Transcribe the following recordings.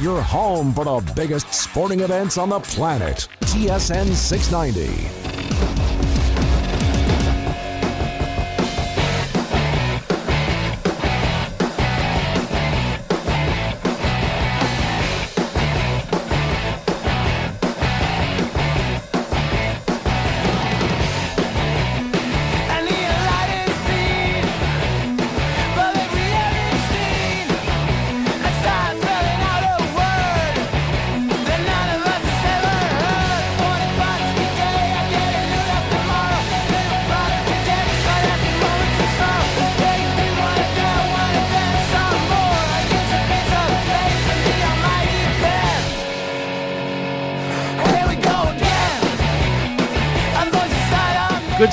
your home for the biggest sporting events on the planet. TSN 690.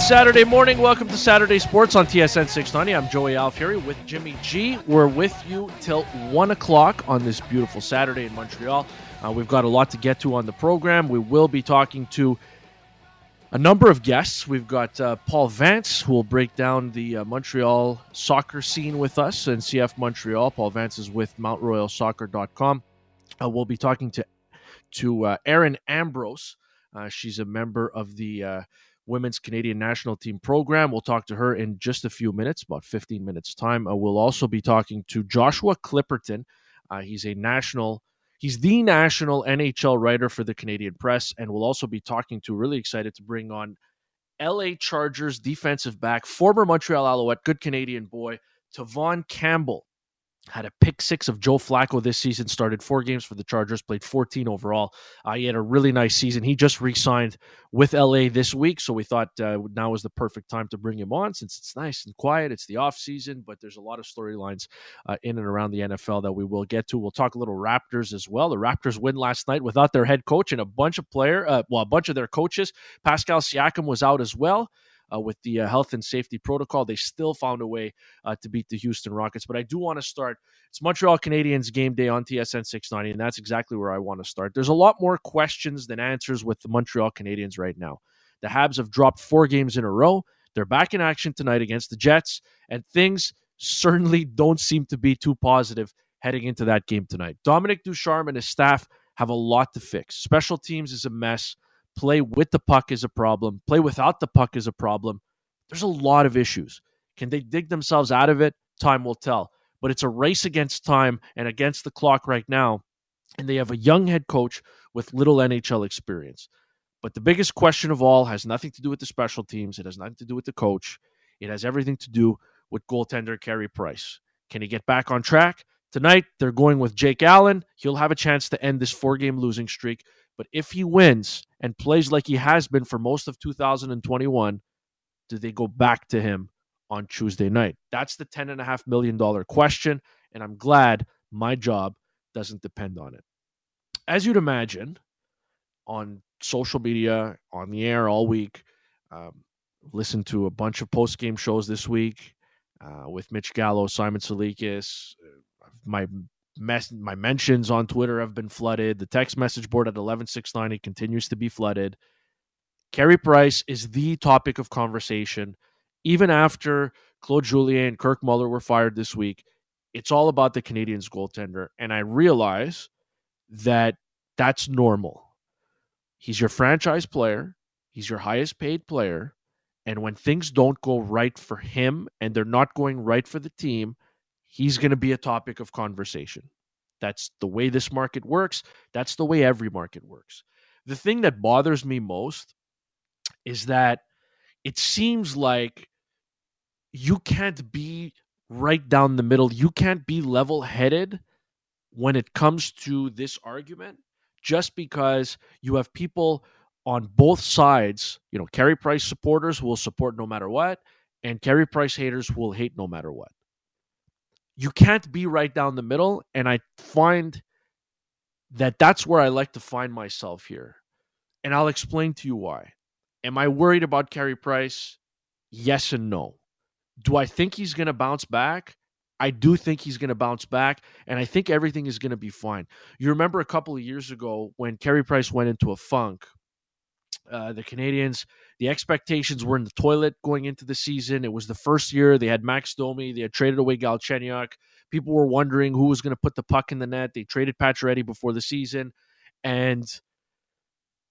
Saturday morning. Welcome to Saturday Sports on TSN 690. I'm Joey Alfieri with Jimmy G. We're with you till 1 o'clock on this beautiful Saturday in Montreal. Uh, we've got a lot to get to on the program. We will be talking to a number of guests. We've got uh, Paul Vance, who will break down the uh, Montreal soccer scene with us and CF Montreal. Paul Vance is with MountRoyalSoccer.com. Uh, we'll be talking to to uh, Erin Ambrose. Uh, she's a member of the uh, women's Canadian national team program. We'll talk to her in just a few minutes, about 15 minutes time. Uh, we'll also be talking to Joshua Clipperton. Uh, he's a national, he's the national NHL writer for the Canadian Press, and we'll also be talking to. Really excited to bring on LA Chargers defensive back, former Montreal Alouette, good Canadian boy, Tevaughn Campbell had a pick six of Joe Flacco this season, started four games for the Chargers, played 14 overall. Uh, he had a really nice season. He just re signed with LA this week, so we thought uh, now was the perfect time to bring him on since it's nice and quiet. It's the off season, but there's a lot of storylines uh, in and around the NFL that we will get to. We'll talk a little Raptors as well. The Raptors win last night without their head coach and a bunch of player, uh, well, a bunch of their coaches. Pascal Siakam was out as well uh, with the uh, health and safety protocol. They still found a way uh, to beat the Houston Rockets. But I do want to start. It's Montreal Canadiens game day on TSN 690, and that's exactly where I want to start. There's a lot more questions than answers with the Montreal Canadiens right now. The Habs have dropped four games in a row. They're back in action tonight against the Jets, and things certainly don't seem to be too positive heading into that game tonight. Dominic Ducharme and his staff have a lot to fix. Special teams is a mess. Play with the puck is a problem. Play without the puck is a problem. There's a lot of issues. Can they dig themselves out of it? Time will tell. But it's a race against time and against the clock right now. And they have a young head coach with little NHL experience. But the biggest question of all has nothing to do with the special teams. It has nothing to do with the coach. It has everything to do with goaltender Carey Price. Can he get back on track? Tonight, they're going with Jake Allen. He'll have a chance to end this four game losing streak. But if he wins and plays like he has been for most of 2021, do they go back to him on Tuesday night? That's the $10.5 million question. And I'm glad my job doesn't depend on it. As you'd imagine, on social media, on the air all week, um, listened to a bunch of post game shows this week uh, with Mitch Gallo, Simon Salikis, my mess my mentions on Twitter have been flooded. The text message board at 11690 continues to be flooded. Carey Price is the topic of conversation even after Claude Julien and Kirk Muller were fired this week. It's all about the Canadiens goaltender and I realize that that's normal. He's your franchise player, he's your highest paid player, and when things don't go right for him and they're not going right for the team, he's going to be a topic of conversation. That's the way this market works. That's the way every market works. The thing that bothers me most is that it seems like you can't be right down the middle. You can't be level headed when it comes to this argument just because you have people on both sides, you know, Carey Price supporters will support no matter what, and Carey Price haters will hate no matter what you can't be right down the middle. And I find that that's where I like to find myself here. And I'll explain to you why. Am I worried about Carey Price? Yes and no. Do I think he's going to bounce back? I do think he's going to bounce back, and I think everything is going to be fine. You remember a couple of years ago when Carey Price went into a funk, uh, the Canadiens, the expectations were in the toilet going into the season. It was the first year they had Max Domi, they had traded away Galchenyuk. People were wondering who was going to put the puck in the net. They traded Pacioretty before the season, and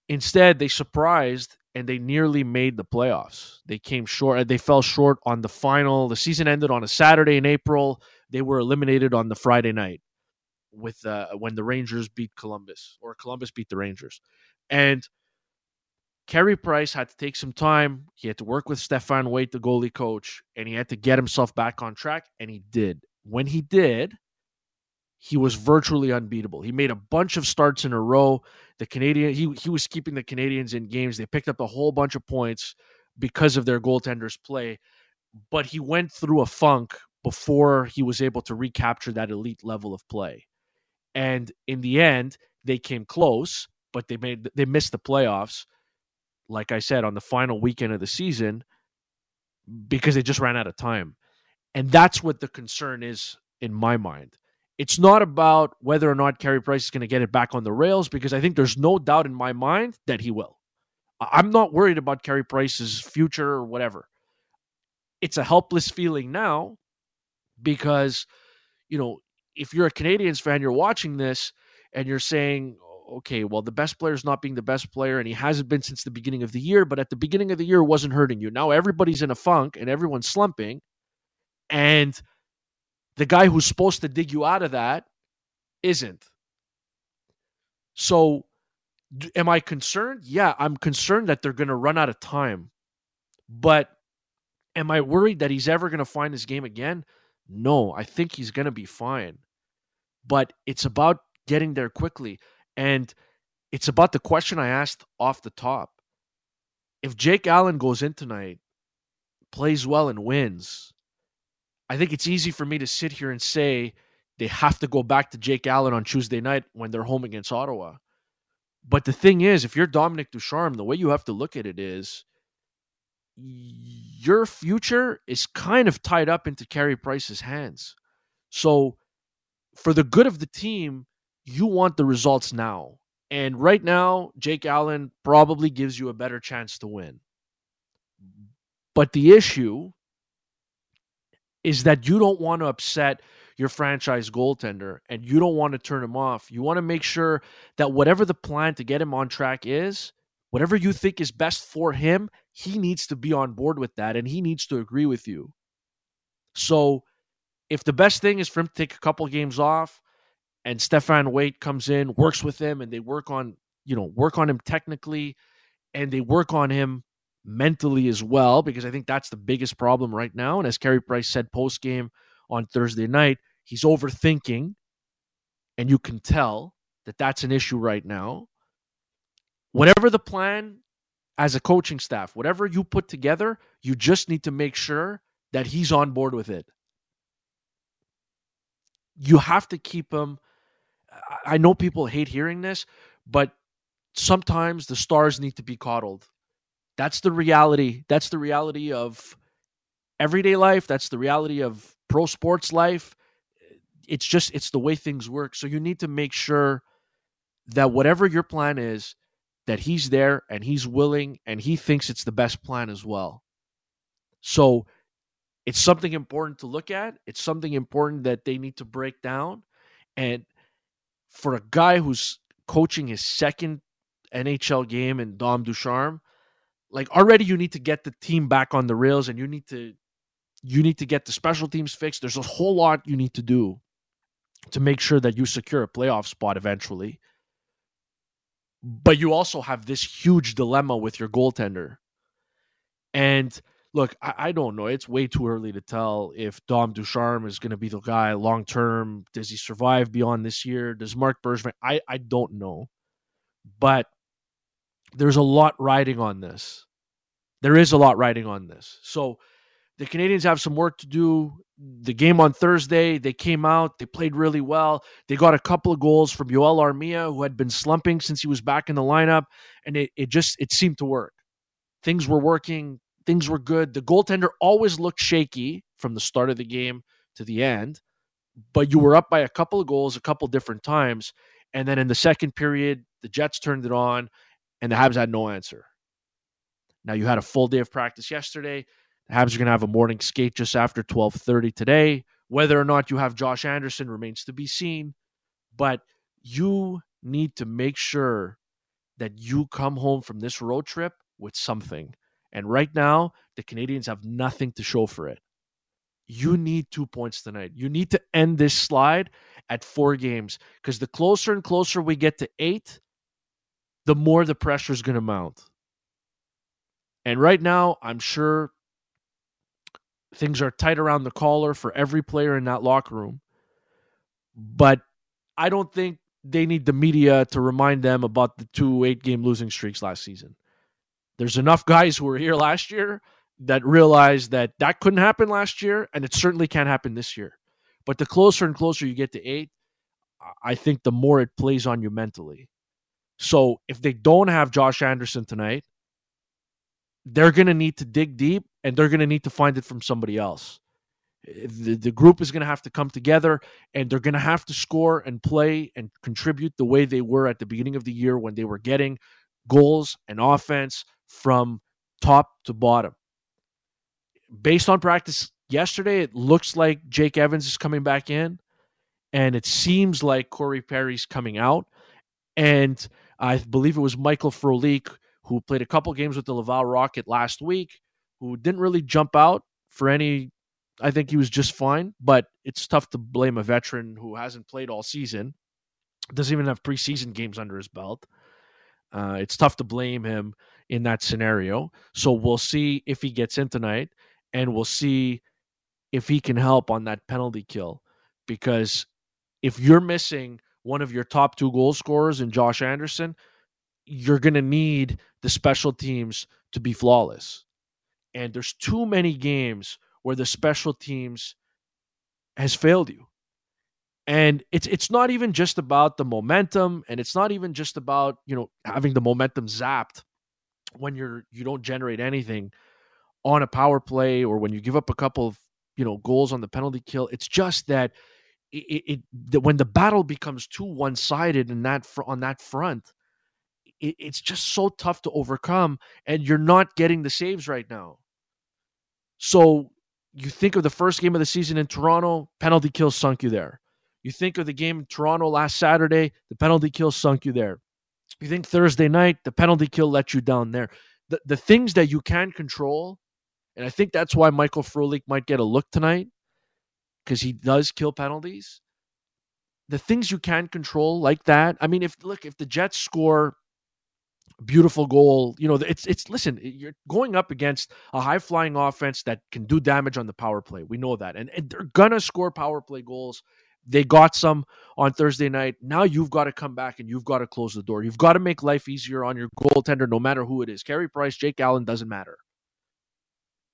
instead they surprised and they nearly made the playoffs. They came short. They fell short on the final. The season ended on a Saturday in April. They were eliminated on the Friday night with uh, when the Rangers beat Columbus or Columbus beat the Rangers, and Carey Price had to take some time. He had to work with Stéphane Waite, the goalie coach, and he had to get himself back on track, and he did. When he did, he was virtually unbeatable. He made a bunch of starts in a row. The Canadian he he was keeping the Canadiens in games. They picked up a whole bunch of points because of their goaltenders play, but he went through a funk before he was able to recapture that elite level of play. And in the end, they came close, but they made they missed the playoffs. Like I said, on the final weekend of the season, because they just ran out of time. And that's what the concern is in my mind it's not about whether or not Carey Price is going to get it back on the rails because I think there's no doubt in my mind that he will. I'm not worried about Carey Price's future or whatever. It's a helpless feeling now because, you know, if you're a Canadiens fan, you're watching this and you're saying, okay, well, the best player is not being the best player, and he hasn't been since the beginning of the year, but at the beginning of the year, wasn't hurting you. Now everybody's in a funk and everyone's slumping. And the guy who's supposed to dig you out of that isn't. So, am I concerned? Yeah, I'm concerned that they're going to run out of time. But am I worried that he's ever going to find his game again? No, I think he's going to be fine. But it's about getting there quickly. And it's about the question I asked off the top. If Jake Allen goes in tonight, plays well, and wins, I think it's easy for me to sit here and say they have to go back to Jake Allen on Tuesday night when they're home against Ottawa. But the thing is, if you're Dominic Ducharme, the way you have to look at it is your future is kind of tied up into Carey Price's hands. So, for the good of the team, you want the results now. And right now, Jake Allen probably gives you a better chance to win. But the issue is that you don't want to upset your franchise goaltender and you don't want to turn him off. You want to make sure that whatever the plan to get him on track is, whatever you think is best for him, he needs to be on board with that and he needs to agree with you. So if the best thing is for him to take a couple games off and Stéphane Waite comes in, works with him and they work on, you know, work on him technically and they work on him mentally as well, because I think that's the biggest problem right now. And as Carey Price said post game on Thursday night, he's overthinking, and you can tell that that's an issue right now. Whatever the plan as a coaching staff, whatever you put together, you just need to make sure that he's on board with it. You have to keep him. I know people hate hearing this, but sometimes the stars need to be coddled. That's the reality. That's the reality of everyday life. That's the reality of pro sports life. It's just, it's the way things work. So you need to make sure that whatever your plan is, that he's there and he's willing and he thinks it's the best plan as well. So it's something important to look at. It's something important that they need to break down. And for a guy who's coaching his second NHL game in Dom Ducharme, like already you need to get the team back on the rails and you need to you need to get the special teams fixed. There's a whole lot you need to do to make sure that you secure a playoff spot eventually. But you also have this huge dilemma with your goaltender. And look, I, I don't know. It's way too early to tell if Dom Ducharme is going to be the guy long term. Does he survive beyond this year? Does Marc Bergevin? I, I don't know. But there's a lot riding on this. There is a lot riding on this. So the Canadiens have some work to do. The game on Thursday, they came out, they played really well. They got a couple of goals from Joel Armia, who had been slumping since he was back in the lineup, and it, it just it seemed to work. Things were working, things were good. The goaltender always looked shaky from the start of the game to the end, but you were up by a couple of goals a couple different times. And then in the second period, the Jets turned it on and the Habs had no answer. Now you had a full day of practice yesterday. The Habs are going to have a morning skate just after 12:30 today Whether or not you have Josh Anderson remains to be seen, but you need to make sure that you come home from this road trip with something. And right now, the Canadiens have nothing to show for it. You need two points tonight. You need to end this slide at four games because the closer and closer we get to eight, the more the pressure is going to mount. And right now, I'm sure things are tight around the collar for every player in that locker room. But I don't think they need the media to remind them about the two eight game losing streaks last season. There's enough guys who were here last year that realize that that couldn't happen last year, and it certainly can't happen this year. But the closer and closer you get to eight, I think the more it plays on you mentally. So if they don't have Josh Anderson tonight, they're going to need to dig deep and they're going to need to find it from somebody else. The, the group is going to have to come together and they're going to have to score and play and contribute the way they were at the beginning of the year when they were getting goals and offense from top to bottom. Based on practice yesterday, it looks like Jake Evans is coming back in and it seems like Corey Perry's coming out. And I believe it was Michael Frolik who played a couple games with the Laval Rocket last week, who didn't really jump out for any. I think he was just fine, but it's tough to blame a veteran who hasn't played all season, doesn't even have preseason games under his belt. Uh, it's tough to blame him in that scenario. So we'll see if he gets in tonight, and we'll see if he can help on that penalty kill. Because if you're missing one of your top two goal scorers in Josh Anderson, you're going to need the special teams to be flawless. And there's too many games where the special teams has failed you. And it's it's not even just about the momentum and it's not even just about, you know, having the momentum zapped when you're you don't generate anything on a power play or when you give up a couple of, you know, goals on the penalty kill. It's just that it, it, it when the battle becomes too one-sided in that fr- on that front, it, it's just so tough to overcome, and you're not getting the saves right now. So you think of the first game of the season in Toronto, penalty kill sunk you there. You think of the game in Toronto last Saturday, the penalty kill sunk you there. You think Thursday night, the penalty kill let you down there. The, the things that you can control, and I think that's why Michael Frolik might get a look tonight, because he does kill penalties. The things you can control like that. I mean, if look, if the Jets score beautiful goal. You know, it's it's listen, you're going up against a high flying offense that can do damage on the power play. We know that. And, and they're gonna score power play goals. They got some on Thursday night. Now you've got to come back and you've got to close the door. You've got to make life easier on your goaltender, no matter who it is. Carey Price, Jake Allen, doesn't matter.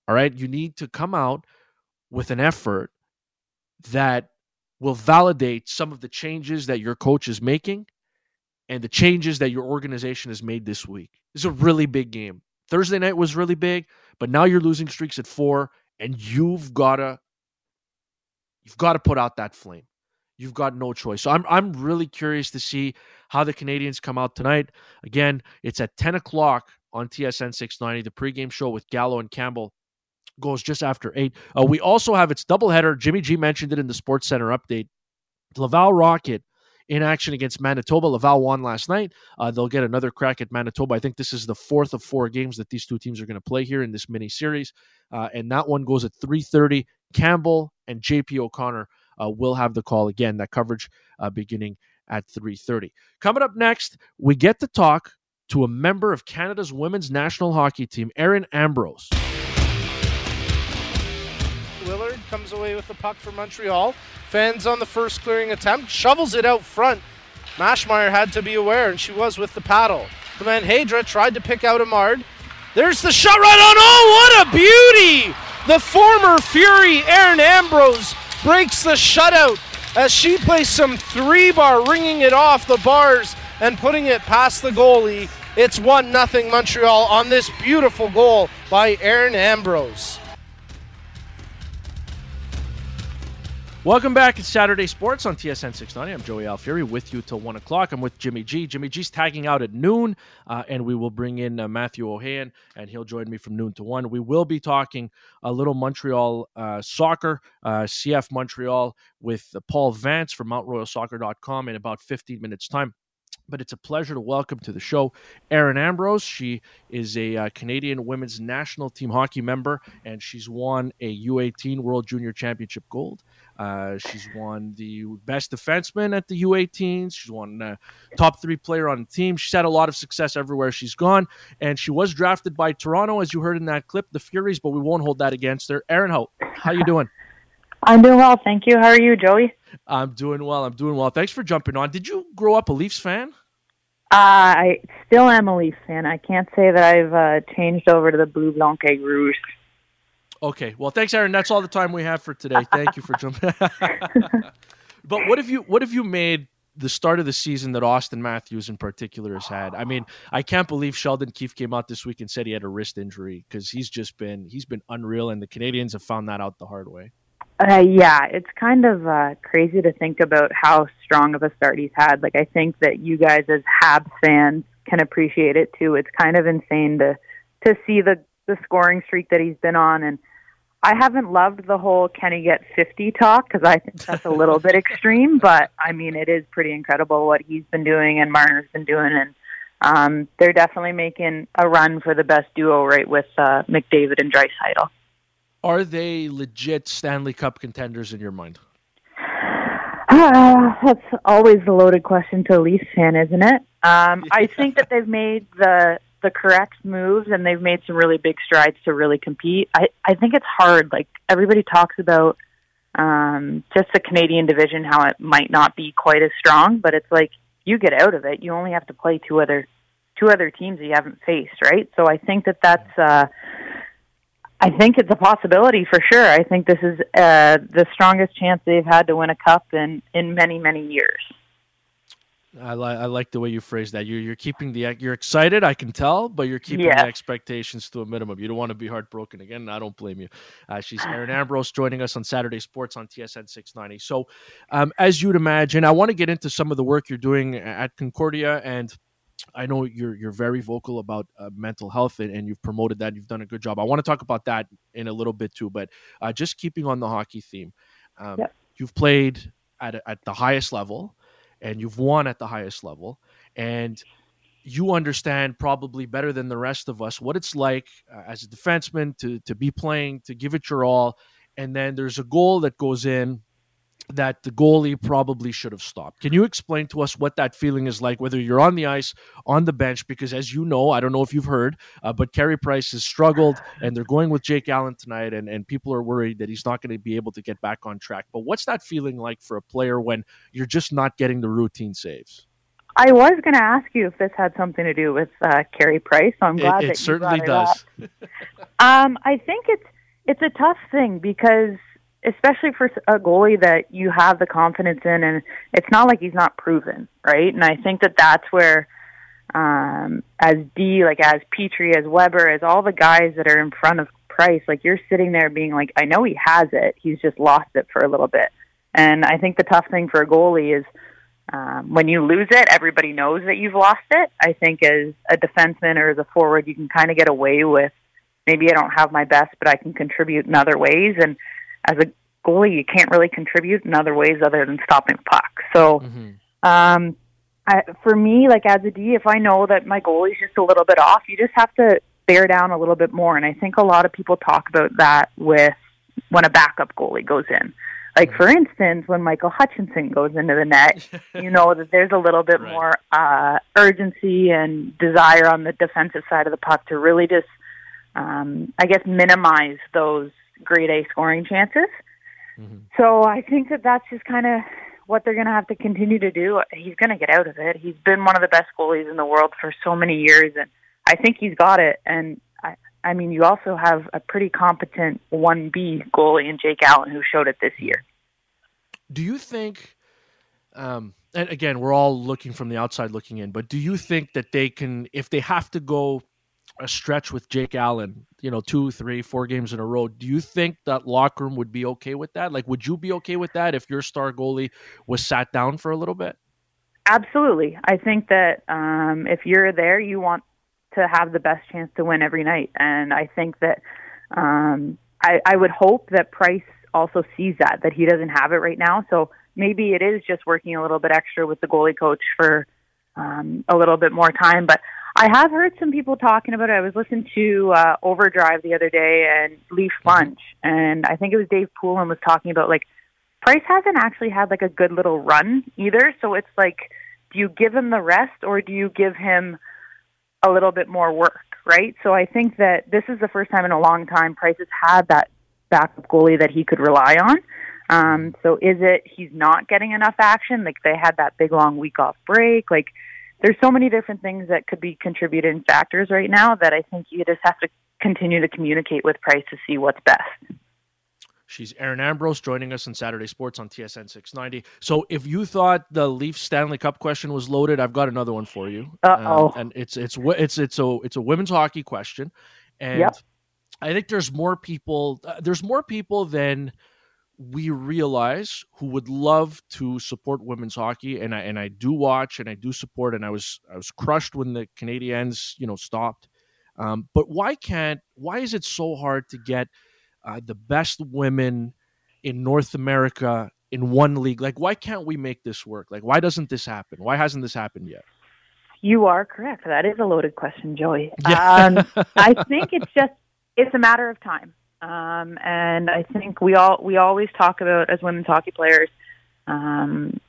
All right. You need to come out with an effort that will validate some of the changes that your coach is making and the changes that your organization has made this week. This is a really big game. Thursday night was really big, but now you're losing streaks at four, and you've gotta you've got to put out that flame. You've got no choice. So I'm I'm really curious to see how the Canadiens come out tonight. Again, it's at 10 o'clock on TSN 690. The pregame show with Gallo and Campbell goes just after eight. Uh, we also have its doubleheader. Jimmy G mentioned it in the Sports Center update. Laval Rocket in action against Manitoba. Laval won last night. Uh, they'll get another crack at Manitoba. I think this is the fourth of four games that these two teams are going to play here in this mini series, uh, and that one goes at 3:30. Campbell and JP O'Connor uh, will have the call again. That coverage uh, beginning at 3:30. Coming up next, we get to talk to a member of Canada's women's national hockey team, Erin Ambrose. Willard comes away with the puck for Montreal. Fans on the first clearing attempt, shovels it out front. Maschmeyer had to be aware, and she was with the paddle. The man Hadra tried to pick out Amard. There's the shot right on. Oh, what a beauty! The former Fury, Erin Ambrose, breaks the shutout as she plays some three bar, ringing it off the bars and putting it past the goalie. It's 1 0 Montreal on this beautiful goal by Erin Ambrose. Welcome back. It's Saturday Sports on TSN 690. I'm Joey Alfieri with you till 1 o'clock. I'm with Jimmy G. Jimmy G's tagging out at noon, uh, and we will bring in uh, Matthew Ohayon, and he'll join me from noon to 1. We will be talking a little Montreal uh, soccer, uh, CF Montreal, with Paul Vance from MountRoyalSoccer.com in about 15 minutes' time but it's a pleasure to welcome to the show Erin Ambrose. She is a uh, Canadian women's national team hockey member, and she's won a U18 World Junior Championship gold. Uh, she's won the best defenseman at the U18s. She's won uh, top three player on the team. She's had a lot of success everywhere she's gone, and she was drafted by Toronto, as you heard in that clip, the Furies. But we won't hold that against her. Erin how how you doing? I'm doing well, thank you. How are you, Joey? I'm doing well. I'm doing well. Thanks for jumping on. Did you grow up a Leafs fan? Uh, I still am a Leafs fan. I can't say that I've uh, changed over to the Blue Blanc et Rouge. Okay. Well, thanks, Erin. That's all the time we have for today. Thank you for jumping. but what have you what have you made the start of the season that Auston Matthews in particular has had? I mean, I can't believe Sheldon Keefe came out this week and said he had a wrist injury because he's just been he's been unreal, and the Canadiens have found that out the hard way. Uh, yeah, it's kind of uh, crazy to think about how strong of a start he's had. Like, I think that you guys as Habs fans can appreciate it too. It's kind of insane to to see the the scoring streak that he's been on, and I haven't loved the whole "can he get 50" talk because I think that's a little bit extreme. But I mean, it is pretty incredible what he's been doing and Marner's been doing, and um, they're definitely making a run for the best duo right with uh, McDavid and Draisaitl. Are they legit Stanley Cup contenders in your mind? Uh, that's always a loaded question to a Leafs fan, isn't it? Um, I think that they've made the the correct moves and they've made some really big strides to really compete. I I think it's hard. Like everybody talks about um, just the Canadian division, how it might not be quite as strong, but it's like you get out of it, you only have to play two other two other teams that you haven't faced, right? So I think that that's uh, I think it's a possibility for sure. I think this is uh, the strongest chance they've had to win a cup in in many many years. I, li- I like the way you phrase that. You're you're keeping the you're excited, I can tell, but you're keeping yeah. the expectations to a minimum. You don't want to be heartbroken again. I don't blame you. Uh, she's Erin Ambrose joining us on Saturday Sports on TSN 690. So, um, as you'd imagine, I want to get into some of the work you're doing at Concordia and I know you're you're very vocal about uh, mental health and, and, you've promoted that. You've done a good job. I want to talk about that in a little bit too, but uh, just keeping on the hockey theme, um, yep. you've played at at the highest level, and you've won at the highest level, and you understand probably better than the rest of us what it's like uh, as a defenseman to to be playing, to give it your all, and then there's a goal that goes in that the goalie probably should have stopped. Can you explain to us what that feeling is like, whether you're on the ice, on the bench? Because as you know, I don't know if you've heard, uh, but Carey Price has struggled, and they're going with Jake Allen tonight, and, and people are worried that he's not going to be able to get back on track. But what's that feeling like for a player when you're just not getting the routine saves? I was going to ask you if this had something to do with uh, Carey Price, so I'm glad it, it that certainly does. um, I think it's it's a tough thing because especially for a goalie that you have the confidence in, and it's not like he's not proven, right? And I think that that's where, um, as D, like as Petry, as Weber, as all the guys that are in front of Price, like you're sitting there being like, I know he has it, he's just lost it for a little bit. And I think the tough thing for a goalie is um, when you lose it, everybody knows that you've lost it. I think as a defenseman or as a forward, you can kind of get away with maybe I don't have my best, but I can contribute in other ways. And as a goalie, you can't really contribute in other ways other than stopping puck. So, mm-hmm. um, I, for me, like as a D, if I know that my goalie's just a little bit off, you just have to bear down a little bit more. And I think a lot of people talk about that with when a backup goalie goes in. Like for instance, when Michael Hutchinson goes into the net, you know that there's a little bit right. more uh, urgency and desire on the defensive side of the puck to really just, um, I guess, minimize those grade A scoring chances. Mm-hmm. So I think that that's just kind of what they're going to have to continue to do. He's going to get out of it. He's been one of the best goalies in the world for so many years, and I think he's got it. And I, I mean, you also have a pretty competent 1B goalie in Jake Allen who showed it this year. Do you think? Um, and again, we're all looking from the outside looking in, but do you think that they can, if they have to go a stretch with Jake Allen you know, two, three, four games in a row. Do you think that locker room would be okay with that? Like, would you be okay with that if your star goalie was sat down for a little bit? Absolutely. I think that um, if you're there, you want to have the best chance to win every night, and I think that um, I, I would hope that Price also sees that that he doesn't have it right now. So maybe it is just working a little bit extra with the goalie coach for um, a little bit more time. But I have heard some people talking about it. I was listening to uh, Overdrive the other day and Leaf mm-hmm. Lunch, and I think it was Dave Poulin was talking about like Price hasn't actually had like a good little run either. So it's like, do you give him the rest or do you give him a little bit more work, right? So I think that this is the first time in a long time Price has had that backup goalie that he could rely on. Um, so is it he's not getting enough action? Like they had that big long week off break. Like there's so many different things that could be contributing factors right now that I think you just have to continue to communicate with Price to see what's best. She's Erin Ambrose joining us on Saturday Sports on TSN 690. So if you thought the Leafs Stanley Cup question was loaded, I've got another one for you. Uh oh. Um, and it's it's it's it's a it's a women's hockey question, and yep. I think there's more people. Uh, there's more people than we realize who would love to support women's hockey, and I and I do watch and I do support, and I was I was crushed when the Canadians you know stopped. Um, but why can't? Why is it so hard to get uh, the best women in North America in one league? Like, why can't we make this work? Like, why doesn't this happen? Why hasn't this happened yet? You are correct. That is a loaded question, Joey. Yeah. Um, I think it's just it's a matter of time. Um, and I think we all we always talk about as women's hockey players um,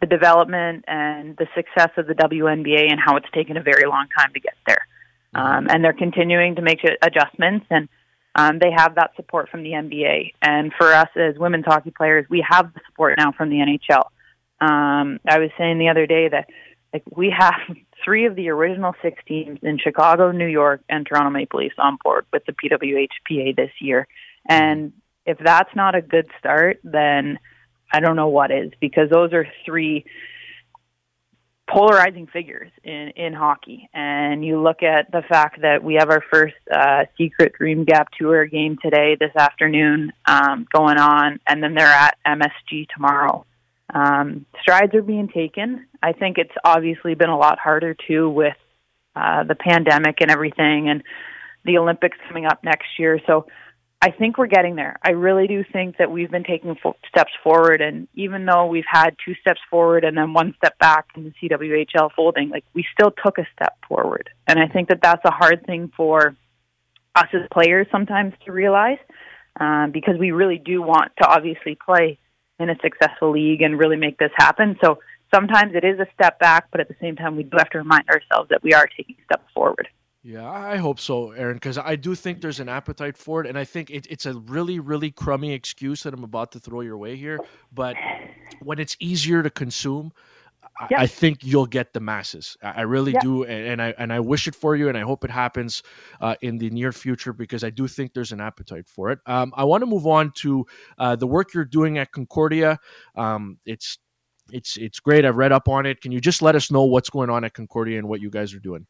the development and the success of the WNBA and how it's taken a very long time to get there. Um, and they're continuing to make adjustments, and um, they have that support from the NBA. And for us as women's hockey players, we have the support now from the NHL. Um, I was saying the other day that like we have three of the original six teams in Chicago, New York, and Toronto Maple Leafs on board with the PWHPA this year. And if that's not a good start, then I don't know what is, because those are three polarizing figures in in hockey. And you look at the fact that we have our first uh, secret Dream Gap Tour game today, this afternoon, um, going on, and then they're at MSG tomorrow. Um, strides are being taken. I think it's obviously been a lot harder too with uh, the pandemic and everything, and the Olympics coming up next year. So I think we're getting there. I really do think that we've been taking fo- steps forward, and even though we've had two steps forward and then one step back in the CWHL folding, like we still took a step forward. And I think that that's a hard thing for us as players sometimes to realize, um, because we really do want to obviously play in a successful league and really make this happen. So sometimes it is a step back, but at the same time, we do have to remind ourselves that we are taking steps forward. Yeah, I hope so, Erin, because I do think there's an appetite for it, and I think it, it's a really, really crummy excuse that I'm about to throw your way here. But when it's easier to consume, yep. I, think you'll get the masses. I, really yep. do, and, I and I wish it for you, and I hope it happens uh, in the near future because I do think there's an appetite for it. Um, I want to move on to uh, the work you're doing at Concordia. Um, it's it's it's great. I've read up on it. Can you just let us know what's going on at Concordia and what you guys are doing?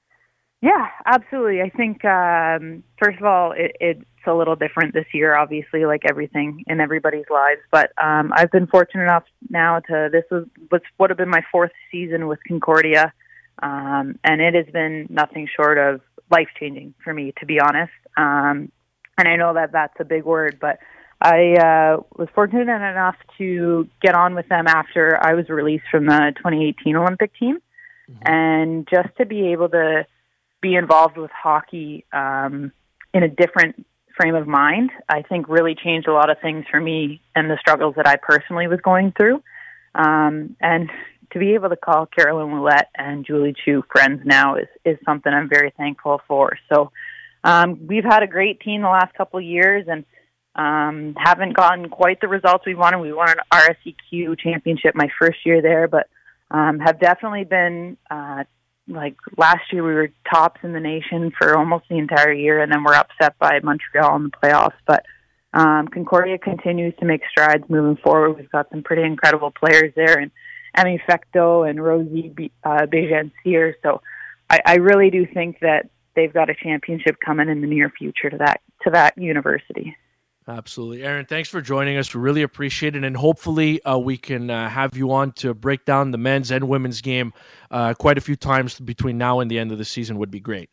Yeah, absolutely. I think um, first of all, it, it's a little different this year, obviously, like everything in everybody's lives. But um, I've been fortunate enough now to this was was would have been my fourth season with Concordia, um, and it has been nothing short of life changing for me, to be honest. Um, and I know that that's a big word, but I uh, was fortunate enough to get on with them after I was released from the 2018 Olympic team, mm-hmm. and just to be able to be involved with hockey um, in a different frame of mind, I think really changed a lot of things for me and the struggles that I personally was going through. Um, and to be able to call Caroline Ouellette and Julie Chu friends now is, is something I'm very thankful for. So um, we've had a great team the last couple of years and um, haven't gotten quite the results we wanted. We won an RSEQ championship my first year there, but um, have definitely been uh, like last year we were tops in the nation for almost the entire year and then we're upset by Montreal in the playoffs but um, Concordia continues to make strides moving forward. We've got some pretty incredible players there and Emmy Fecteau and Rosie Be- uh, So I, I really do think that they've got a championship coming in the near future to that to that university. Absolutely. Erin, thanks for joining us. We really appreciate it. And hopefully, uh, we can uh, have you on to break down the men's and women's game uh, quite a few times between now and the end of the season, would be great.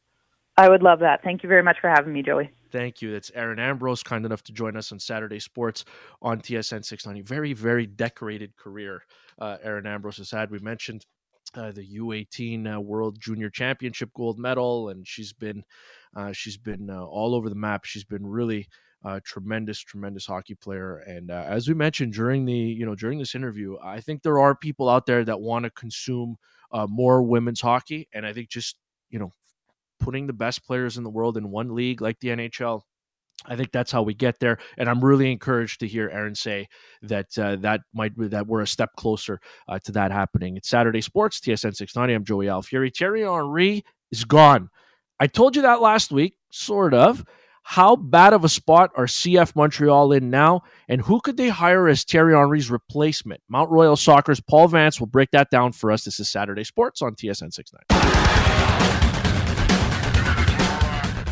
I would love that. Thank you very much for having me, Joey. Thank you. That's Erin Ambrose, kind enough to join us on Saturday Sports on TSN 690. Very, very decorated career uh, Erin Ambrose has had. We mentioned uh, the U18 uh, World Junior Championship gold medal, and she's been uh, she's been uh, all over the map. She's been really uh, tremendous, tremendous hockey player. And uh, as we mentioned during the you know during this interview, I think there are people out there that want to consume more women's hockey, and I think just you know putting the best players in the world in one league like the NHL. I think that's how we get there, and I'm really encouraged to hear Erin say that uh, that might that we're a step closer uh, to that happening. It's Saturday Sports, TSN 690. I'm Joey Alfieri. Thierry Henry is gone. I told you that last week, sort of. How bad of a spot are CF Montreal in now, and who could they hire as Thierry Henry's replacement? Mount Royal Soccer's Paul Vance will break that down for us. This is Saturday Sports on TSN 690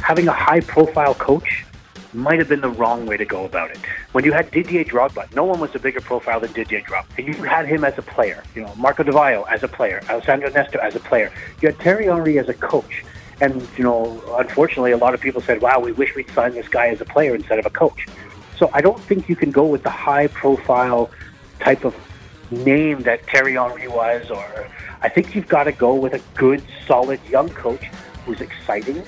having a high profile coach might have been the wrong way to go about it. When you had Didier Drogba, no one was a bigger profile than Didier Drogba. And you had him as a player, you know, Marco Di Vaio as a player, Alessandro Nesta as a player. You had Thierry Henry as a coach. And, you know, unfortunately, a lot of people said, wow, we wish we'd signed this guy as a player instead of a coach. So I don't think you can go with the high profile type of name that Thierry Henry was, or I think you've got to go with a good, solid young coach who's exciting,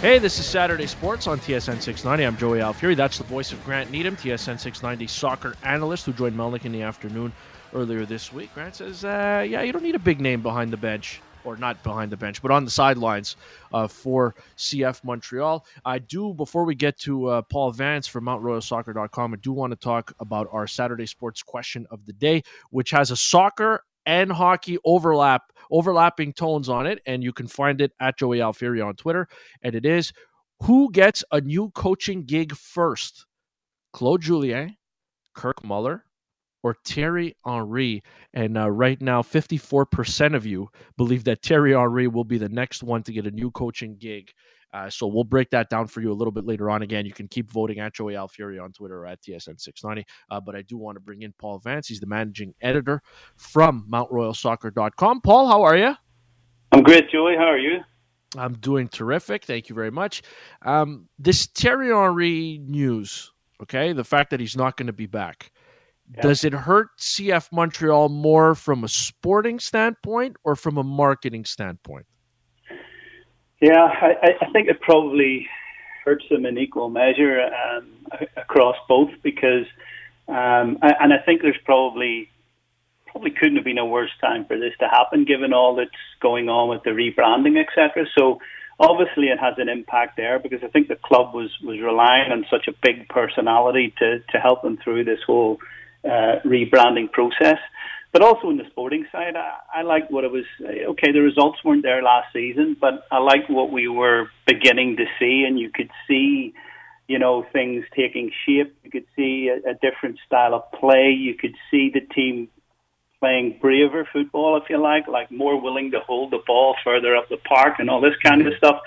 Hey, this is Saturday Sports on TSN 690. I'm Joey Alfieri. That's the voice of Grant Needham, TSN 690 soccer analyst who joined Melnick in the afternoon earlier this week. Grant says, uh, yeah, you don't need a big name behind the bench, or not behind the bench, but on the sidelines uh, for CF Montreal. I do, before we get to uh, Paul Vance from MountRoyalSoccer.com, I do want to talk about our Saturday Sports question of the day, which has a soccer and hockey overlap overlapping tones on it, and you can find it at Joey Alfieri on Twitter. And it is who gets a new coaching gig first? Claude Julien, Kirk Muller, or Thierry Henry. And uh, right now, 54% of you believe that Thierry Henry will be the next one to get a new coaching gig. Uh, so we'll break that down for you a little bit later on. Again, you can keep voting at Joey Alfieri on Twitter or at TSN690. Uh, but I do want to bring in Paul Vance. He's the managing editor from MountRoyalSoccer.com. Paul, how are you? I'm great, Joey. How are you? I'm doing terrific. Thank you very much. Um, this Thierry Henry news, okay, the fact that he's not going to be back. Yeah. Does it hurt CF Montreal more from a sporting standpoint or from a marketing standpoint? Yeah, I, I think it probably hurts them in equal measure um, across both because, um, and I think there's probably probably couldn't have been a worse time for this to happen given all that's going on with the rebranding, etc. So obviously it has an impact there because I think the club was was relying on such a big personality to to help them through this whole uh, rebranding process. But also in the sporting side, I, I like what it was. Okay, the results weren't there last season, but I like what we were beginning to see, and you could see, you know, things taking shape. You could see a, a different style of play. You could see the team playing braver football, if you like, like more willing to hold the ball further up the park and all this kind of stuff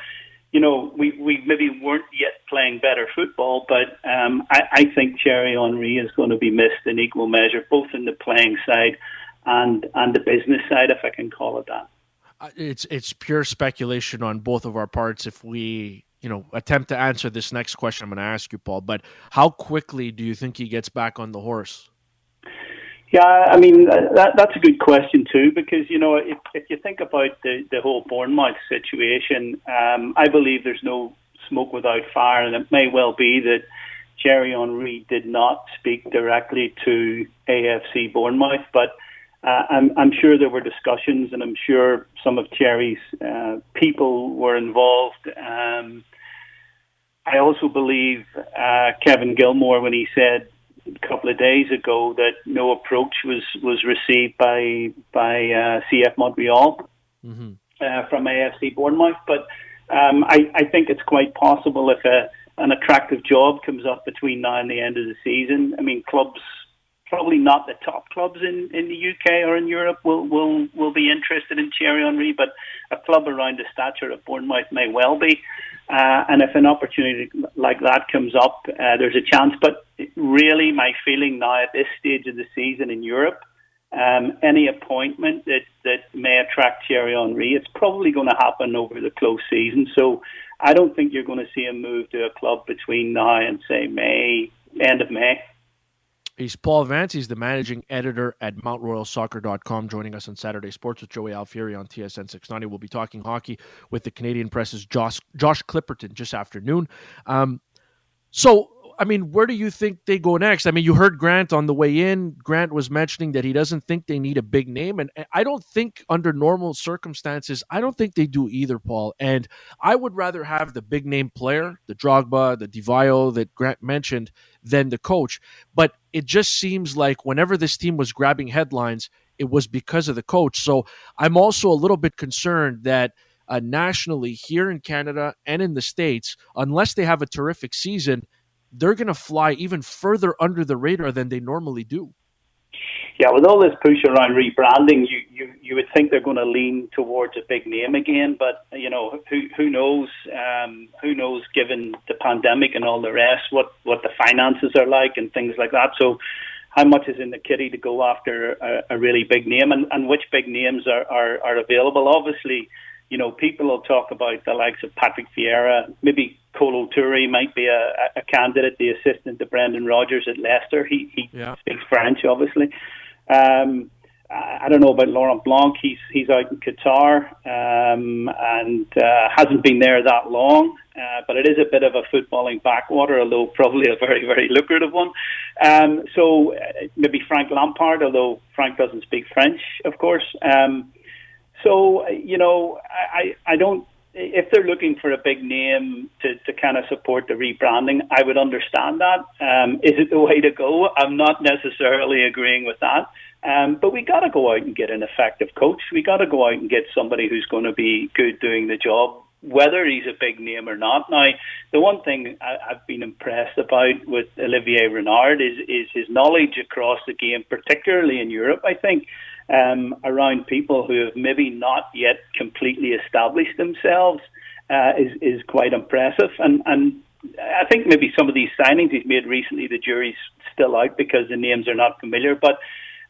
you know, we, we maybe weren't yet playing better football, but um, I, I think Thierry Henry is going to be missed in equal measure, both in the playing side and and the business side, if I can call it that. Uh, it's it's pure speculation on both of our parts. If we you know attempt to answer this next question, I'm going to ask you, Paul. But how quickly do you think he gets back on the horse? Yeah, I mean that, that's a good question too, because you know if if you think about the the whole Bournemouth situation, um, I believe there's no smoke without fire, and it may well be that Thierry Henry did not speak directly to AFC Bournemouth, but uh, I'm, I'm sure there were discussions, and I'm sure some of Thierry's uh, people were involved. Um, I also believe uh, Kevin Gilmore when he said a couple of days ago that no approach was was received by by uh, CF Montreal mm-hmm. uh, from AFC Bournemouth. But um, I, I think it's quite possible if a an attractive job comes up between now and the end of the season. I mean, clubs probably not the top clubs in, in the UK or in Europe will, will, will be interested in Thierry Henry, but a club around the stature of Bournemouth may well be. Uh, and if an opportunity like that comes up, uh, there's a chance. But really, my feeling now at this stage of the season in Europe, um, any appointment that, that may attract Thierry Henry, it's probably going to happen over the close season. So I don't think you're going to see a move to a club between now and, say, May, end of May. He's Paul Vance. He's the managing editor at MountRoyalSoccer.com, joining us on Saturday Sports with Joey Alfieri on TSN 690. We'll be talking hockey with the Canadian Press's Josh, Josh Clipperton just afternoon. Um, so I mean, where do you think they go next? I mean, you heard Grant on the way in. Grant was mentioning that he doesn't think they need a big name. And I don't think, under normal circumstances, I don't think they do either, Paul. And I would rather have the big name player, the Drogba, the Di that Grant mentioned, than the coach. But it just seems like whenever this team was grabbing headlines, it was because of the coach. So I'm also a little bit concerned that. Uh, nationally, here in Canada and in the States, unless they have a terrific season, they're going to fly even further under the radar than they normally do. Yeah, with all this push around rebranding, you, you, you would think they're going to lean towards a big name again. But you know, who who knows? Um, who knows? Given the pandemic and all the rest, what what the finances are like and things like that. So, how much is in the kitty to go after a, a really big name, and, and which big names are, are are available? Obviously, you know, people will talk about the likes of Patrick Vieira, maybe Kolo Touré might be a, a candidate, the assistant to Brendan Rodgers at Leicester. He he yeah. speaks French, obviously. Um, I don't know about Laurent Blanc. He's he's out in Qatar um, and uh, hasn't been there that long. Uh, but it is a bit of a footballing backwater, although probably a very very lucrative one. Um, so uh, maybe Frank Lampard, although Frank doesn't speak French, of course. Um, so you know, I I don't. If they're looking for a big name to, to kind of support the rebranding, I would understand that. Um, is it the way to go? I'm not necessarily agreeing with that. Um, but we got to go out and get an effective coach. We got to go out and get somebody who's going to be good doing the job, whether he's a big name or not. Now, the one thing I, I've been impressed about with Olivier Renard is is his knowledge across the game, particularly in Europe. I think um, around people who have maybe not yet completely established themselves uh, is is quite impressive. And and I think maybe some of these signings he's made recently, the jury's still out because the names are not familiar. But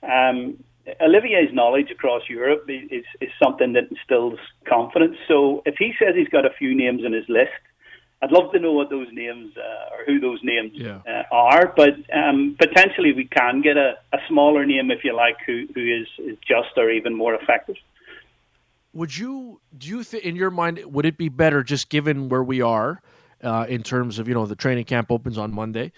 um, Olivier's knowledge across Europe is, is something that instills confidence. So if he says he's got a few names in his list, I'd love to know what those names uh, or who those names yeah. uh, are. But um, potentially we can get a, a smaller name, if you like, who, who is, is just or even more effective. Would you do you think in your mind would it be better just given where we are uh, in terms of you know the training camp opens on Monday?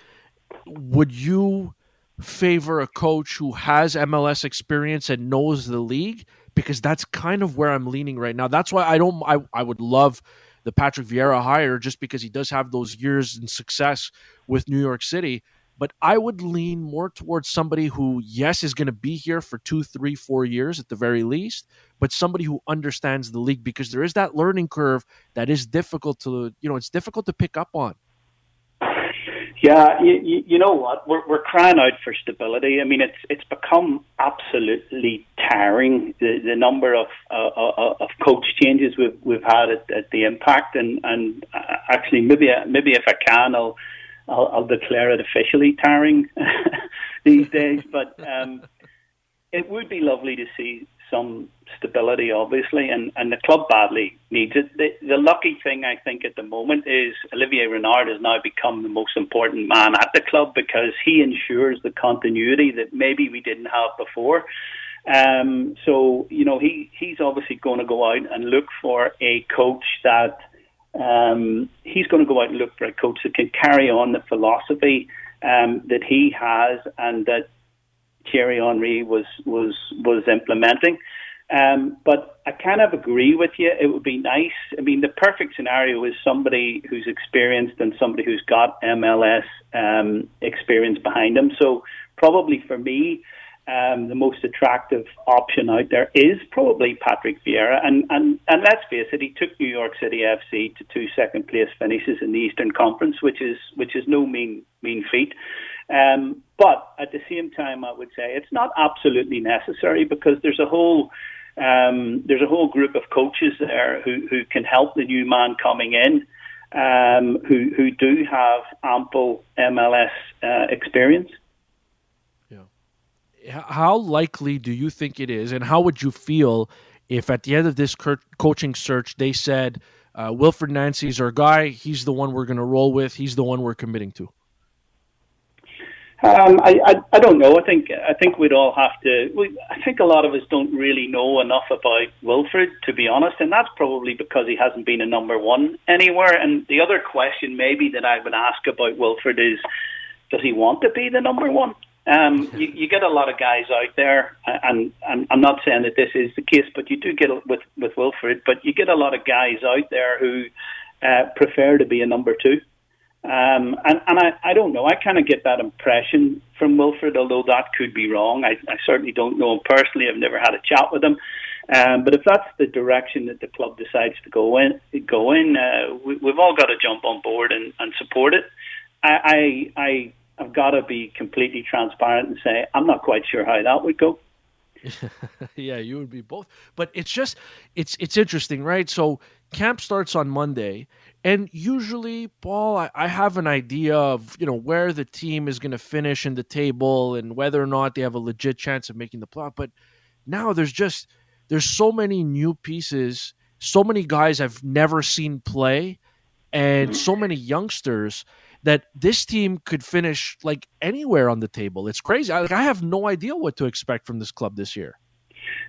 Would you favor a coach who has MLS experience and knows the league? Because that's kind of where I'm leaning right now. That's why I don't. I I would love the Patrick Vieira hire just because he does have those years and success with New York City. But I would lean more towards somebody who, yes, is going to be here for two, three, four years at the very least, but somebody who understands the league because there is that learning curve that is difficult to, you know, it's difficult to pick up on. Yeah, you, you know what? We're we're crying out for stability. I mean, it's it's become absolutely tiring the the number of uh, uh of coach changes we've we've had at, at the Impact, and and uh, actually maybe maybe if I can, I'll I'll, I'll declare it officially tiring these days. But um, it would be lovely to see some stability, obviously, and, and the club badly needs it. The, the lucky thing, I think, at the moment is Olivier Renard has now become the most important man at the club because he ensures the continuity that maybe we didn't have before. Um, so, you know, he, he's obviously going to go out and look for a coach that um, he's going to go out and look for a coach that can carry on the philosophy um, that he has and that Thierry Henry was was was implementing. Um, but I kind of agree with you. It would be nice. I mean, the perfect scenario is somebody who's experienced and somebody who's got MLS um, experience behind them. So probably for me, um, the most attractive option out there is probably Patrick Vieira. And, and, and let's face it, he took New York City FC to two second place finishes in the Eastern Conference, which is which is no mean mean feat. Um, but at the same time, I would say it's not absolutely necessary because there's a whole um, there's a whole group of coaches there who, who can help the new man coming in, um, who who do have ample MLS uh, experience. Yeah. How likely do you think it is, and how would you feel if at the end of this coaching search they said uh, Wilfried Nancy's our guy, he's the one we're going to roll with, he's the one we're committing to? Um, I, I, I don't know. I think I think we'd all have to. We, I think a lot of us don't really know enough about Wilfried, to be honest, and that's probably because he hasn't been a number one anywhere. And the other question, maybe that I would ask about Wilfried is, does he want to be the number one? Um, you, you get a lot of guys out there, and, and I'm not saying that this is the case, but you do get with with Wilfried. But you get a lot of guys out there who uh, prefer to be a number two. Um, and and I, I don't know. I kind of get that impression from Wilfried, although that could be wrong. I, I certainly don't know him personally. I've never had a chat with him. Um, but if that's the direction that the club decides to go in, go in, uh, we, we've all got to jump on board and, and support it. I, I, I have got to be completely transparent and say I'm not quite sure how that would go. yeah, you would be both. But it's just it's it's interesting, right? So camp starts on Monday, and usually, Paul, I, I have an idea of you know where the team is going to finish in the table and whether or not they have a legit chance of making the playoff. But now there's just there's so many new pieces, so many guys I've never seen play, and so many youngsters that this team could finish like anywhere on the table. It's crazy. I, like, I have no idea what to expect from this club this year.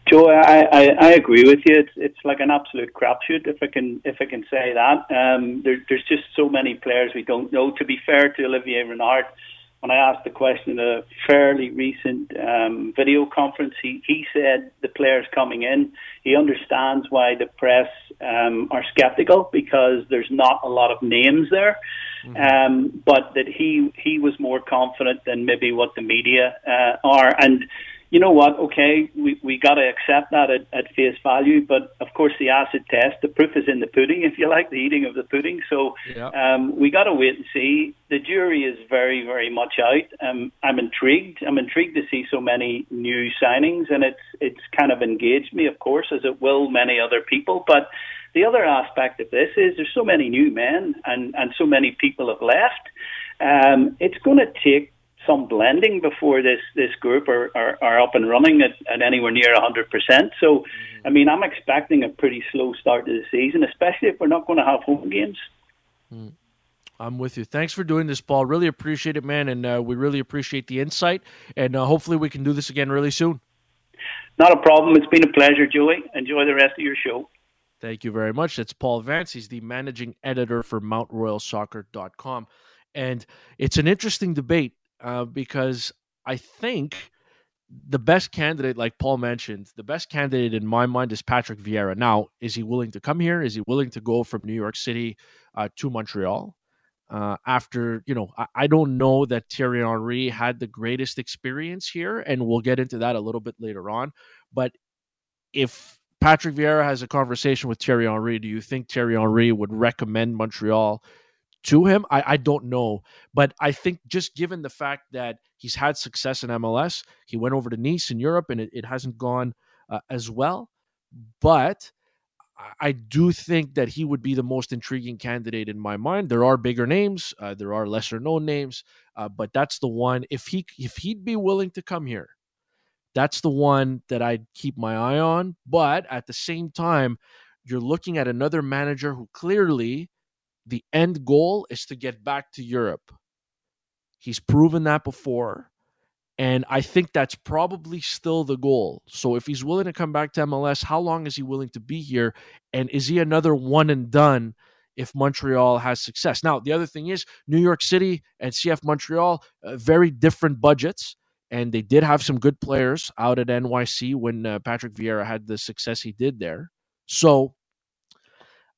Joe, I, I, I agree with you. It's it's like an absolute crapshoot, if I can if I can say that. Um, there, there's just so many players we don't know. To be fair to Olivier Renard, when I asked the question in a fairly recent um, video conference, he, he said the players coming in, he understands why the press um, are skeptical because there's not a lot of names there. Mm-hmm. Um, but that he he was more confident than maybe what the media uh, are, and you know what? Okay, we we got to accept that at, at face value. But of course, the acid test, the proof is in the pudding, if you like, the eating of the pudding. So yeah. um, we got to wait and see. The jury is very, very much out. Um, I'm intrigued. I'm intrigued to see so many new signings, and it's it's kind of engaged me, of course, as it will many other people. But the other aspect of this is there's so many new men, and and so many people have left. Um, it's going to take some blending before this this group are, are, are up and running at, at anywhere near 100%. So, mm-hmm. I mean, I'm expecting a pretty slow start to the season, especially if we're not going to have home games. Mm. I'm with you. Thanks for doing this, Paul. Really appreciate it, man, and uh, we really appreciate the insight. And uh, hopefully, we can do this again really soon. Not a problem. It's been a pleasure, Joey. Enjoy the rest of your show. Thank you very much. That's Paul Vance. He's the managing editor for MountRoyalSoccer.com. And it's an interesting debate uh, because I think the best candidate, like Paul mentioned, the best candidate in my mind is Patrick Vieira. Now, is he willing to come here? Is he willing to go from New York City uh, to Montreal? Uh, after you know, I, I, don't know that Thierry Henry had the greatest experience here, and we'll get into that a little bit later on. But if Patrick Vieira has a conversation with Thierry Henry, do you think Thierry Henry would recommend Montreal to him? I, I don't know. But I think just given the fact that he's had success in MLS, he went over to Nice in Europe and it, it hasn't gone uh, as well. But I do think that he would be the most intriguing candidate in my mind. There are bigger names, uh, there are lesser known names, uh, but that's the one. If he if he'd be willing to come here, that's the one that I'd keep my eye on. But at the same time, you're looking at another manager who clearly the end goal is to get back to Europe. He's proven that before. And I think that's probably still the goal. So if he's willing to come back to MLS, how long is he willing to be here? And is he another one and done if Montreal has success? Now, the other thing is New York City and CF Montreal, uh, very different budgets. And they did have some good players out at NYC when uh, Patrick Vieira had the success he did there. So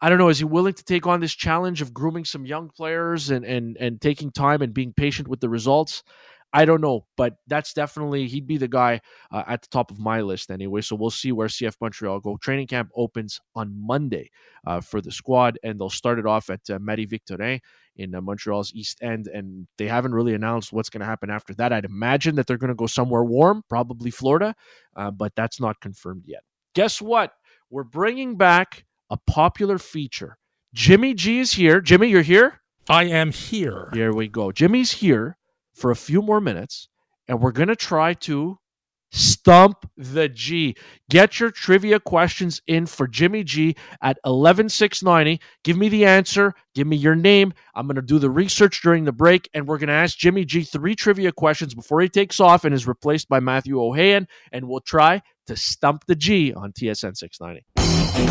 I don't know. Is he willing to take on this challenge of grooming some young players and and and taking time and being patient with the results? I don't know, but that's definitely he'd be the guy uh, at the top of my list anyway. So we'll see where CF Montreal go. Training camp opens on Monday uh, for the squad, and they'll start it off at uh, Marie Victorin in uh, Montreal's East End, and they haven't really announced what's going to happen after that. I'd imagine that they're going to go somewhere warm, probably Florida, uh, but that's not confirmed yet. Guess what? We're bringing back a popular feature. Jimmy G is here. Jimmy, you're here. I am here. Here we go. Jimmy's here for a few more minutes, and we're going to try to stump the G. Get your trivia questions in for Jimmy G at 11690. Give me the answer. Give me your name. I'm going to do the research during the break, and we're going to ask Jimmy G three trivia questions before he takes off and is replaced by Matthew Ohayon, and we'll try to stump the G on TSN 690. Hey,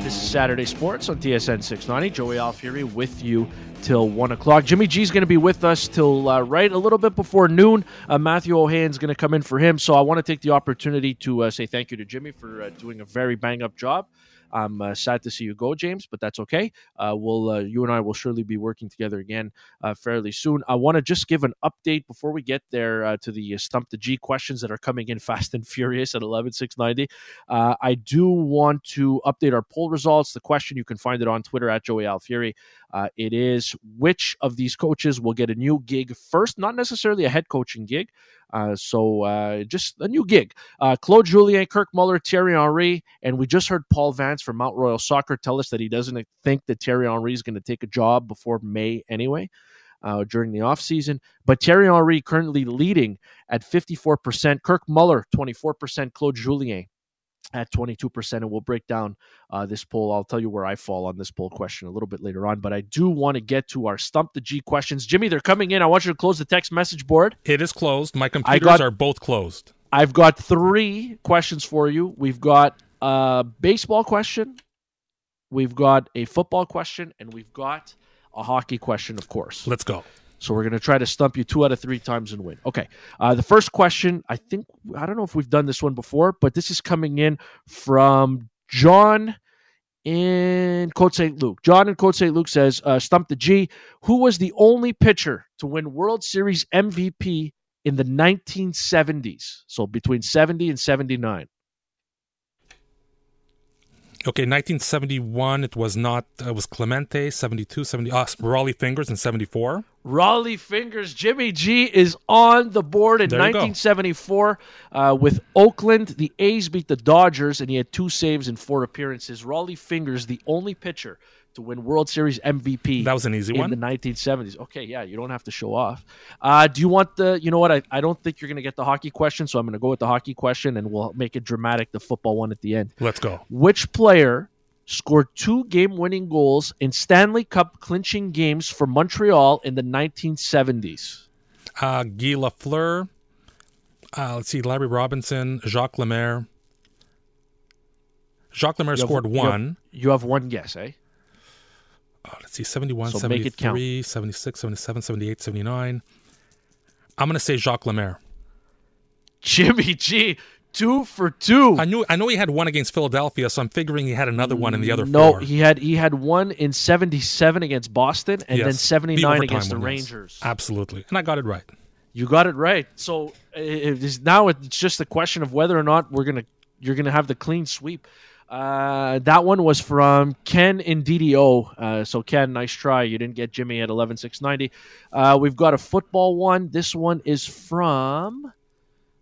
this is Saturday Sports on TSN 690. Joey Alfieri with you till 1 o'clock. Jimmy G is going to be with us till uh, right a little bit before noon. Uh, Matthew Ohayon's going to come in for him. So I want to take the opportunity to uh, say thank you to Jimmy for uh, doing a very bang up job. I'm uh, sad to see you go, James, but that's okay. Uh, we'll uh, you and I will surely be working together again uh, fairly soon. I want to just give an update before we get there uh, to the stump the G questions that are coming in fast and furious at 11690. I do want to update our poll results. The question you can find it on Twitter at Joey Alfieri. It is which of these coaches will get a new gig first, not necessarily a head coaching gig. Uh, so uh, just a new gig. Uh, Claude Julien, Kirk Muller, Thierry Henry, and we just heard Paul Vance from Mount Royal Soccer tell us that he doesn't think that Thierry Henry is going to take a job before May anyway. Uh, during the offseason. But Thierry Henry currently leading at 54%, Kirk Muller 24%, Claude Julien at 22%. And we'll break down uh, this poll. I'll tell you where I fall on this poll question a little bit later on. But I do want to get to our Stump the G questions. Jimmy, they're coming in. I want you to close the text message board. It is closed. My computers got, are both closed. I've got three questions for you. We've got a baseball question, we've got a football question, and we've got a hockey question, of course. Let's go. So we're going to try to stump you two out of three times and win. Okay. Uh, the first question, I think, I don't know if we've done this one before, but this is coming in from John in Côte St. Luc. John in Côte St. Luc says, uh, Stump the G, who was the only pitcher to win World Series MVP in the 1970s? So between 70 and 79. Okay, 1971, it was not, uh, it was Clemente, 72, 70, uh, Rollie Fingers in 74. Rollie Fingers, Jimmy G is on the board in 1974 uh, with Oakland. The A's beat the Dodgers, and he had two saves in four appearances. Rollie Fingers, the only pitcher to win World Series MVP. That was an easy in one. In the 1970s. Okay, yeah, you don't have to show off. Uh, do you want the? You know what? I, I don't think you're going to get the hockey question, so I'm going to go with the hockey question, and we'll make it dramatic. The football one at the end. Let's go. Which player scored two game-winning goals in Stanley Cup clinching games for Montreal in the 1970s? Uh, Guy Lafleur. Uh, let's see, Larry Robinson, Jacques Lemaire. Jacques Lemaire you scored have, one. You have, you have one guess, eh? Oh, let's see, 71, so 73, 76, 77, 78, 79. I'm going to say Jacques Lemaire. Jimmy G, two for two. I knew I know he had one against Philadelphia, so I'm figuring he had another one in the other no, four. he had he had one in 77 against Boston and yes, then 79 the against the Rangers. Yes. Absolutely. And I got it right. You got it right. So it is now it's just a question of whether or not we're going to you're going to have the clean sweep. Uh, that one was from Ken in DDO. Uh, so Ken, nice try. You didn't get Jimmy at eleven six ninety. Uh, we've got a football one. This one is from.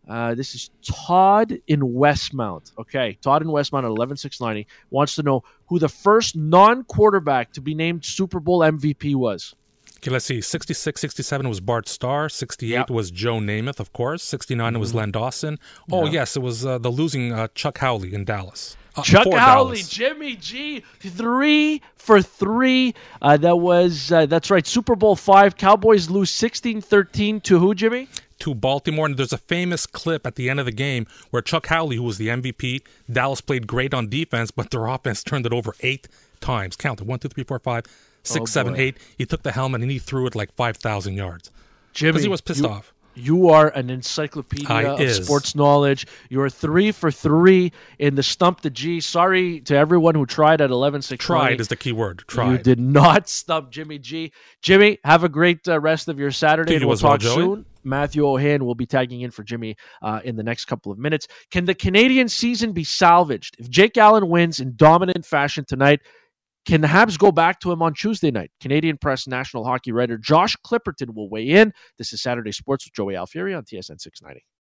Uh, this is Todd in Westmount. Okay, Todd in Westmount at eleven six ninety wants to know who the first non quarterback to be named Super Bowl MVP was. Okay, let's see. 66, 67 was Bart Starr. 68 yep. was Joe Namath, of course. 69 mm-hmm. was. Len Dawson. Oh, yep. yes, it was uh, the losing uh, Chuck Howley in Dallas. Uh, Chuck Howley, Jimmy G, three for three. Uh, that was uh, that's right. Super Bowl five. Cowboys lose 16-13 to who, Jimmy? To Baltimore, and there's a famous clip at the end of the game where Chuck Howley, who was the MVP, Dallas played great on defense, but their offense turned it over eight times. Count it: one, two, three, four, five, six, oh, seven, eight. He took the helmet and he threw it like five thousand yards. Jimmy, because he was pissed you, off. You are an encyclopedia I of is. sports knowledge. You're three for three in the stump the G. Sorry to everyone who tried at eleven six. Tried is the key word. Tried. You did not stump Jimmy G. Jimmy, have a great uh, rest of your Saturday, and we'll as well, talk soon. Matthew Ohayon will be tagging in for Jimmy uh, in the next couple of minutes. Can the Canadiens season be salvaged if Jake Allen wins in dominant fashion tonight? Can the Habs go back to him on Tuesday night? Canadian Press national hockey writer Josh Clipperton will weigh in. This is Saturday Sports with Joey Alfieri on TSN 690.